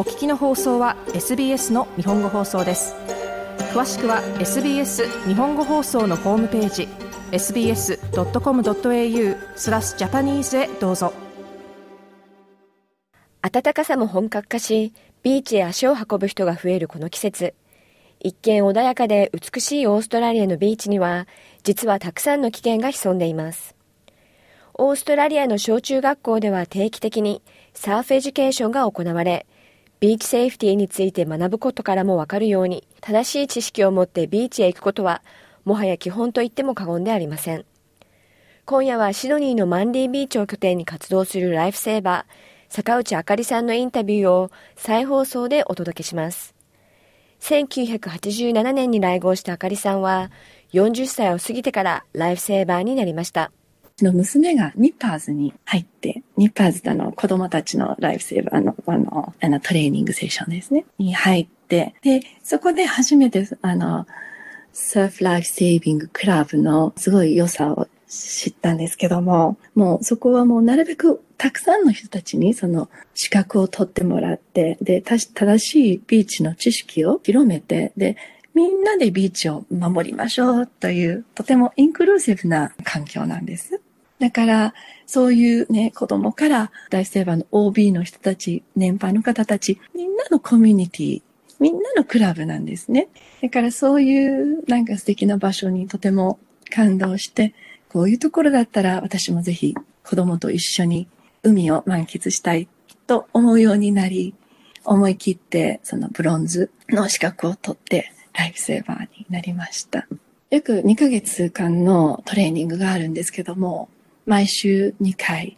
お聞きの放送は SBS の日本語放送です。詳しくは SBS 日本語放送のホームページ sbs.com.au スラスジャパニーズへどうぞ。暖かさも本格化しビーチへ足を運ぶ人が増えるこの季節。一見穏やかで美しいオーストラリアのビーチには実はたくさんの危険が潜んでいます。オーストラリアの小中学校では定期的にサーフエデュケーションが行われビーチセーフティーについて学ぶことからもわかるように正しい知識を持ってビーチへ行くことはもはや基本と言っても過言でありません。今夜はシドニーのマンリービーチを拠点に活動するライフセーバー、坂内あかりさんのインタビューを再放送でお届けします。1987年に来豪したあかりさんは、40歳を過ぎてからライフセーバーになりました。の娘がニッパーズに入って、ニッパーズのの子供たちのライフセーバーのあのあのトレーニングセッションですね、に入って、で、そこで初めてあの、サーフライフセービングクラブのすごい良さを知ったんですけども、もうそこはもうなるべくたくさんの人たちにその資格を取ってもらって、で、正しいビーチの知識を広めて、で、みんなでビーチを守りましょうという、とてもインクルーシブな環境なんです。だから、そういうね、子供から大セーバーの OB の人たち、年配の方たち、みんなのコミュニティ、みんなのクラブなんですね。だからそういうなんか素敵な場所にとても感動して、こういうところだったら私もぜひ子供と一緒に海を満喫したいと思うようになり、思い切ってそのブロンズの資格を取ってライフセーバーになりました。約2ヶ月間のトレーニングがあるんですけども、毎週2回、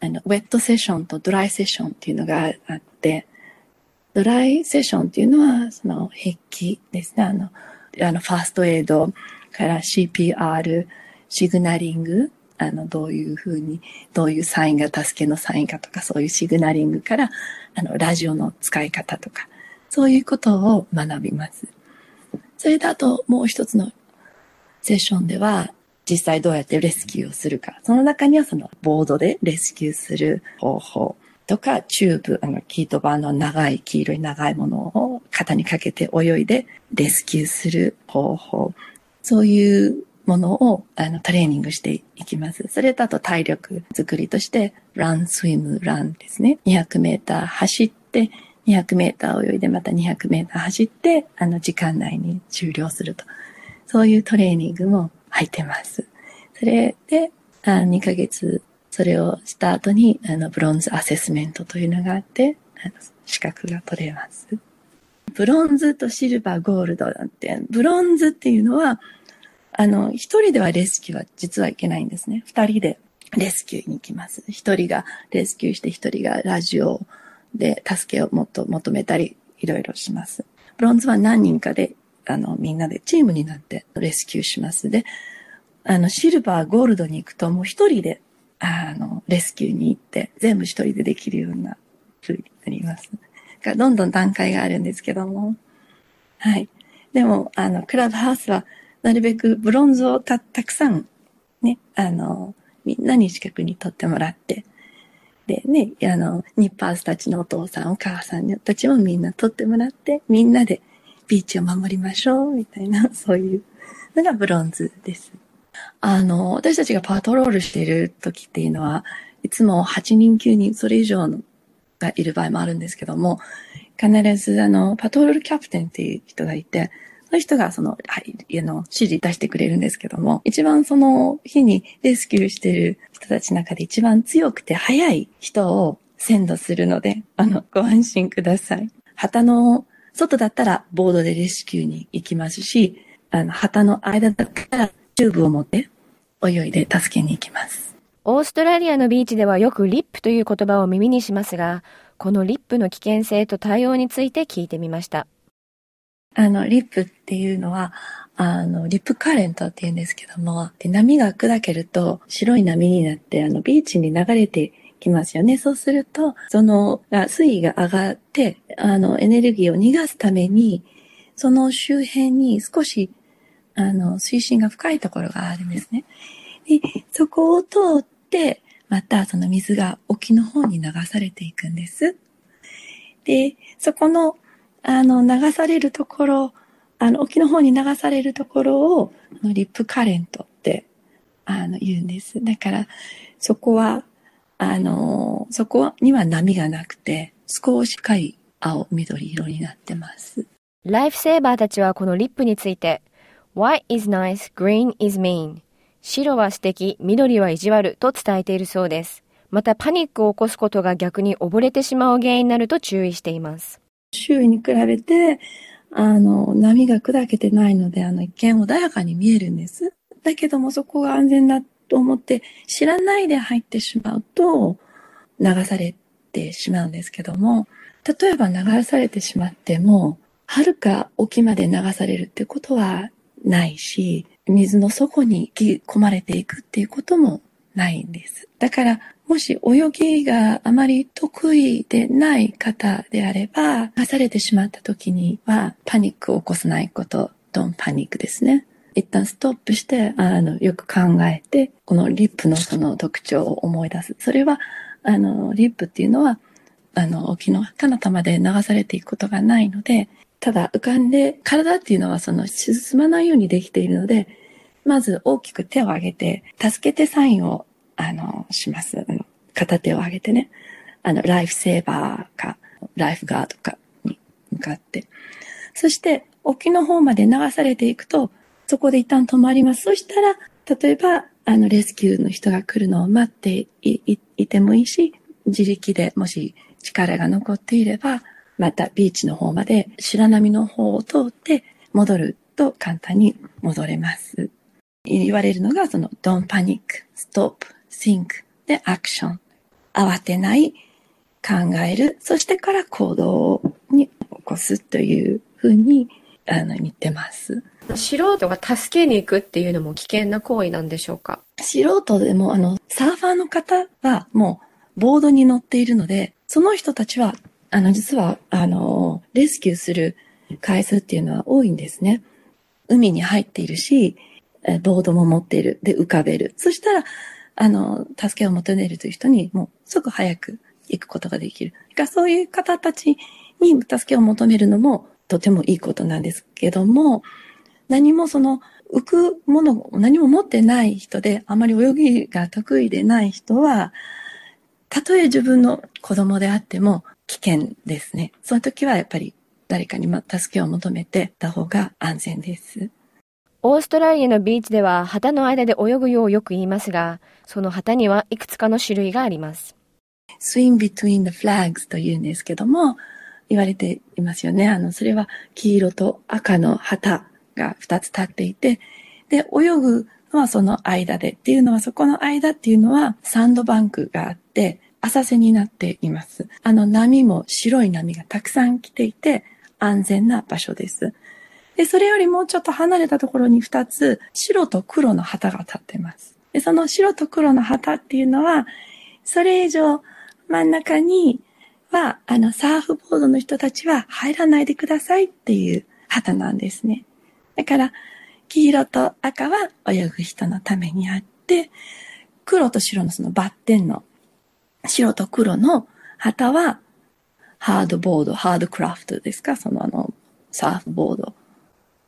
あの、ウェットセッションとドライセッションっていうのがあって、ドライセッションっていうのは、その、筆記ですね。あの、あの、ファーストエイドから CPR、シグナリング、あの、どういうふうに、どういうサインが助けのサインかとか、そういうシグナリングから、あの、ラジオの使い方とか、そういうことを学びます。それだと、もう一つのセッションでは、実際どうやってレスキューをするか。その中にはそのボードでレスキューする方法とか、チューブ、あの、キートバーの長い、黄色い長いものを肩にかけて泳いでレスキューする方法。そういうものをあのトレーニングしていきます。それだと体力作りとして、ラン、スイム、ランですね。200メーター走って、200メーター泳いでまた200メーター走って、あの時間内に終了すると。そういうトレーニングも入ってます。それで、あ2ヶ月、それをした後に、あの、ブロンズアセスメントというのがあって、あの資格が取れます。ブロンズとシルバー、ゴールドなんて、ブロンズっていうのは、あの、一人ではレスキューは実はいけないんですね。二人でレスキューに行きます。一人がレスキューして一人がラジオで助けをもっと求めたり、いろいろします。ブロンズは何人かであの、みんなでチームになってレスキューします。で、あの、シルバー、ゴールドに行くともう一人で、あの、レスキューに行って、全部一人でできるような風になります。がどんどん段階があるんですけども。はい。でも、あの、クラブハウスは、なるべくブロンズをた、たくさん、ね、あの、みんなに近くに取ってもらって、でね、あの、ニッパーズたちのお父さん、お母さんたちもみんな取ってもらって、みんなでビーチを守りましょう、みたいな、そういうのがブロンズです。あの、私たちがパトロールしている時っていうのは、いつも8人9人、それ以上のがいる場合もあるんですけども、必ずあの、パトロールキャプテンっていう人がいて、その人がその、はい、あの、指示出してくれるんですけども、一番その日にレスキューしている人たちの中で一番強くて速い人を先導するので、あの、ご安心ください。旗の外だったらボードでレスキューに行きますし、あの、旗の間だったらチューブを持って泳いで助けに行きます。オーストラリアのビーチではよくリップという言葉を耳にしますが、このリップの危険性と対応について聞いてみました。あの、リップっていうのは、あの、リップカレントって言うんですけども、で波が砕けると白い波になって、あの、ビーチに流れてきますよね。そうすると、その水位が上がって、あの、エネルギーを逃がすために、その周辺に少し、あの、水深が深いところがあるんですね。で、そこを通って、またその水が沖の方に流されていくんです。で、そこの、あの、流されるところ、あの、沖の方に流されるところを、リップカレントって、あの、言うんです。だから、そこは、あの、そこには波がなくて、少し深い青、緑色になってます。ライフセーバーたちはこのリップについて、White is nice, green is mean? 白は素敵、緑は意地悪と伝えているそうです。またパニックを起こすことが逆に溺れてしまう原因になると注意しています。周囲に比べて、あの、波が砕けてないので、あの、一見穏やかに見えるんです。だけどもそこが安全だと思って知らないで入ってしまうと流されてしまうんですけども、例えば流されてしまっても、はるか沖まで流されるってことはないし、水の底に引き込まれていくっていうこともないんです。だから、もし泳ぎがあまり得意でない方であれば、流されてしまった時にはパニックを起こさないこと、ドンパニックですね。一旦ストップして、あの、よく考えて、このリップのその特徴を思い出す。それは、あの、リップっていうのは、あの、沖の彼方まで流されていくことがないので、ただ浮かんで、体っていうのはその沈まないようにできているので、まず大きく手を挙げて、助けてサインを、あの、します。片手を挙げてね。あの、ライフセーバーか、ライフガードかに向かって。そして、沖の方まで流されていくと、そこで一旦止まります。そしたら、例えば、あの、レスキューの人が来るのを待っていてもいいし、自力でもし力が残っていれば、またビーチの方まで白波の方を通って戻ると簡単に戻れます。言われるのが、その、don't panic, stop, think で action。慌てない、考える、そしてから行動に起こすというふうに、あの、言ってます。素人が助けに行くっていうのも危険な行為なんでしょうか？素人でも、あの、サーファーの方はもうボードに乗っているので、その人たちは、あの、実は、あの、レスキューする回数っていうのは多いんですね。海に入っているし、ボードも持っている。で、浮かべる。そしたら、あの、助けを求めるという人に、もう、すぐ早く行くことができる。そういう方たちに助けを求めるのも、とてもいいことなんですけども、何もその、浮くものを何も持ってない人で、あまり泳ぎが得意でない人は、たとえ自分の子供であっても危険ですね。その時はやっぱり誰かに助けを求めてた方が安全です。オーストラリアのビーチでは旗の間で泳ぐようよく言いますが、その旗にはいくつかの種類があります。swim between the flags というんですけども、言われていますよね。あの、それは黄色と赤の旗が2つ立っていて、で、泳ぐのはその間でっていうのは、そこの間っていうのはサンドバンクがあって、浅瀬になっています。あの波も白い波がたくさん来ていて、安全な場所です。で、それよりもうちょっと離れたところに2つ、白と黒の旗が立ってます。で、その白と黒の旗っていうのは、それ以上真ん中には、あの、サーフボードの人たちは入らないでくださいっていう旗なんですね。だから、黄色と赤は泳ぐ人のためにあって、黒と白のそのバッテンの白と黒の旗はハードボード、ハードクラフトですか？そのあの、サーフボード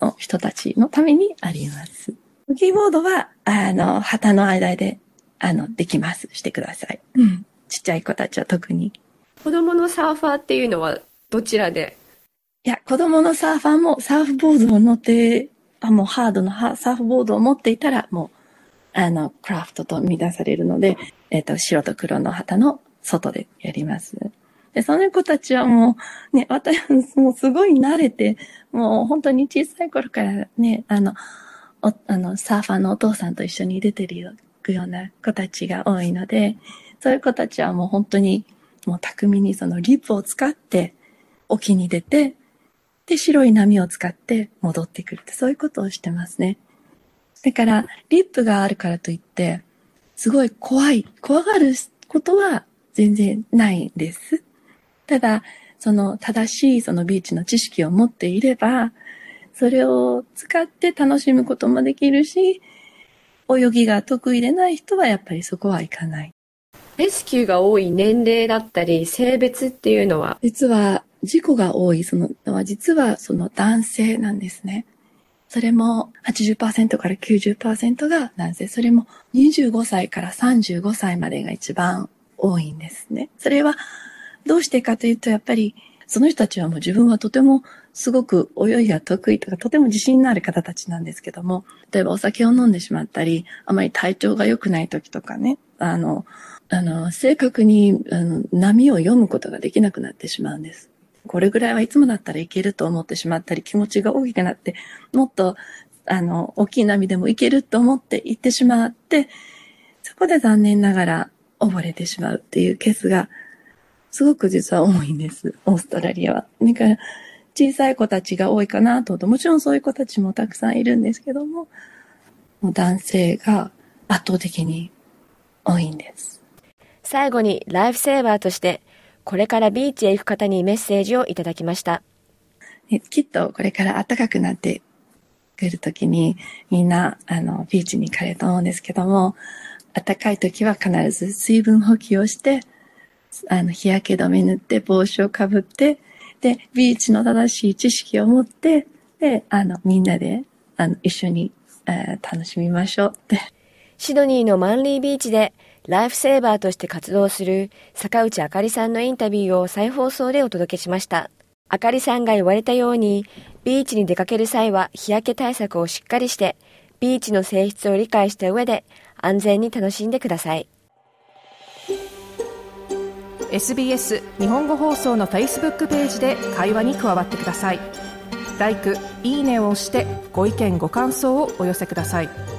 の人たちのためにあります。キーボードは、あの、旗の間で、あの、できます。してください。うん。ちっちゃい子たちは特に。子供のサーファーっていうのはどちらでいや、子供のサーファーもサーフボードを乗って、あもうハードのサーフボードを持っていたら、もう、あの、クラフトと見出されるので、えっ、ー、と、白と黒の旗の外でやります。で、その子たちはもう、ね、私、もうすごい慣れて、もう本当に小さい頃からね、あの、おあの、サーファーのお父さんと一緒に出てるような子たちが多いので、そういう子たちはもう本当に、もう巧みにそのリップを使って沖に出て、で、白い波を使って戻ってくるって、そういうことをしてますね。だから、リップがあるからといって、すごい怖い、怖がることは全然ないんです。ただ、その正しいそのビーチの知識を持っていれば、それを使って楽しむこともできるし、泳ぎが得意でない人はやっぱりそこは行かない。レスキューが多い年齢だったり、性別っていうのは？実は、事故が多いそののは、実はその男性なんですね。それも80%から90%が男性。それも25歳から35歳までが一番多いんですね。それはどうしてかというと、やっぱりその人たちはもう自分はとてもすごく泳ぎが得意とか、とても自信のある方たちなんですけども、例えばお酒を飲んでしまったり、あまり体調が良くない時とかね、あの、あの、正確にあの波を読むことができなくなってしまうんです。これぐらいはいつもだったらいけると思ってしまったり、気持ちが大きくなって、もっと、あの、大きい波でもいけると思って行ってしまって、そこで残念ながら溺れてしまうっていうケースが、すごく実は多いんです。オーストラリアは。だから、小さい子たちが多いかなとと、もちろんそういう子たちもたくさんいるんですけども、もう男性が圧倒的に多いんです。最後にライフセーバーとしてこれからビーチへ行く方にメッセージをいただきました。きっとこれから暖かくなってくるときにみんなあのビーチに行かれると思うんですけども、暖かい時は必ず水分補給をして、あの日焼け止め塗って帽子をかぶって、で、ビーチの正しい知識を持って、で、あの、みんなで、あの、一緒に、えー、楽しみましょうって。シドニーのマンリービーチでライフセーバーとして活動する坂内あかりさんのインタビューを再放送でお届けしました。あかりさんが言われたように、ビーチに出かける際は日焼け対策をしっかりして、ビーチの性質を理解した上で安全に楽しんでください。SBS 日本語放送の Facebook ページで会話に加わってください。l i いいねを押してご意見ご感想をお寄せください。